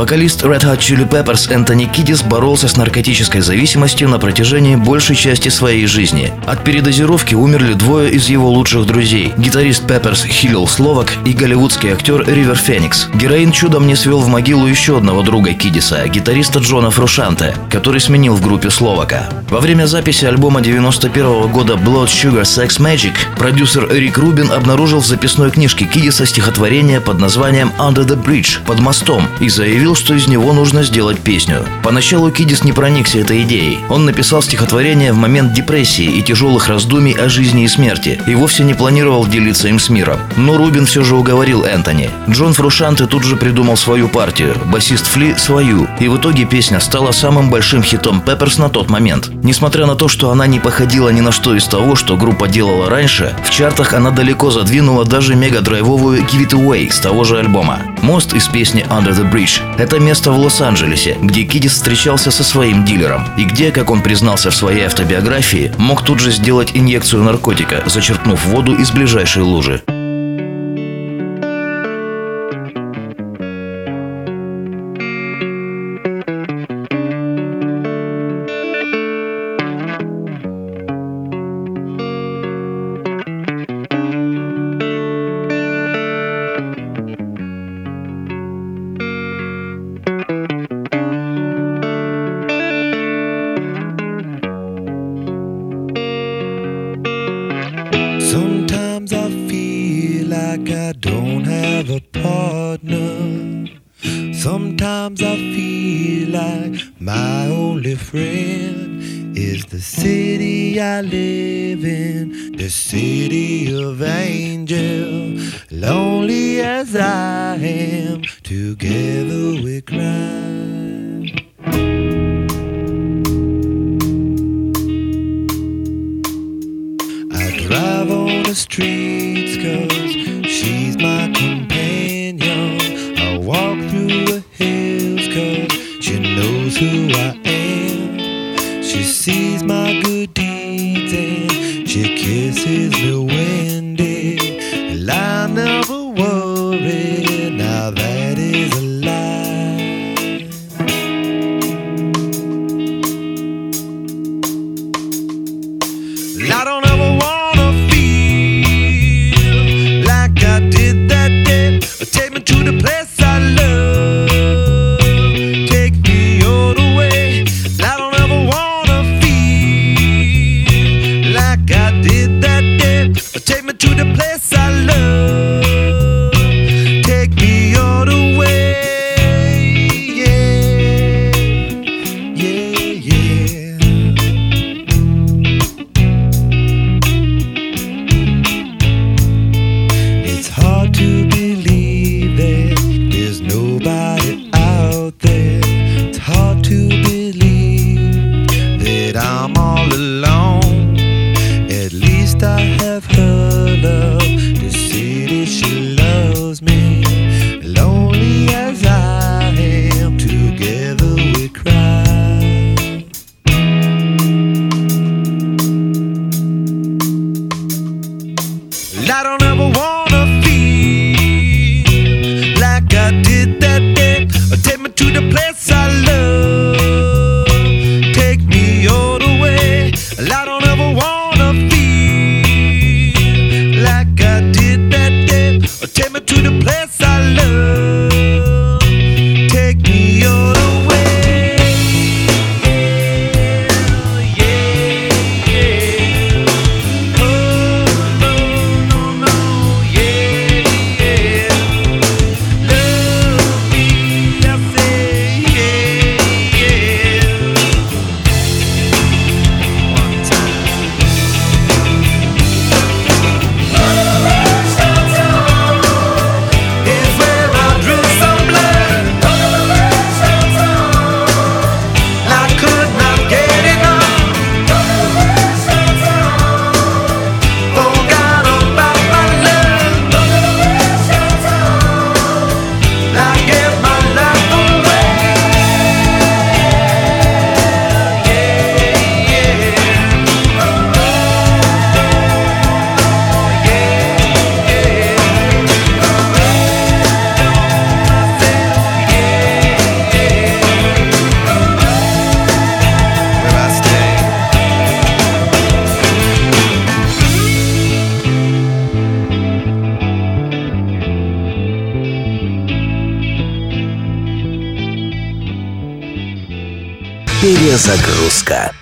Вокалист Red Hot Chili Peppers Энтони Кидис боролся с наркотической зависимостью на протяжении большей части своей жизни. От передозировки умерли двое из его лучших друзей – гитарист Пепперс Хиллел Словак и голливудский актер Ривер Феникс. Героин чудом не свел в могилу еще одного друга Кидиса – гитариста Джона Фрушанте, который сменил в группе Словака. Во время записи альбома 91 года Blood Sugar Sex Magic продюсер Рик Рубин обнаружил в записной книжке Кидиса стихотворение под названием Under the Bridge – «Под мостом» и заявил, заявил, что из него нужно сделать песню. Поначалу Кидис не проникся этой идеей. Он написал стихотворение в момент депрессии и тяжелых раздумий о жизни и смерти и вовсе не планировал делиться им с миром. Но Рубин все же уговорил Энтони. Джон Фрушанте тут же придумал свою партию, басист Фли – свою, и в итоге песня стала самым большим хитом Пепперс на тот момент. Несмотря на то, что она не походила ни на что из того, что группа делала раньше, в чартах она далеко задвинула даже мега-драйвовую Give It Away с того же альбома. Мост из песни Under the Bridge это место в Лос-Анджелесе, где Кидис встречался со своим дилером, и где, как он признался в своей автобиографии, мог тут же сделать инъекцию наркотика, зачерпнув воду из ближайшей лужи. Sometimes I feel like my only friend is the city I live in, the city of angels. Lonely as I am, together we cry. I drive on the streets cause she's my companion. Not only Перезагрузка.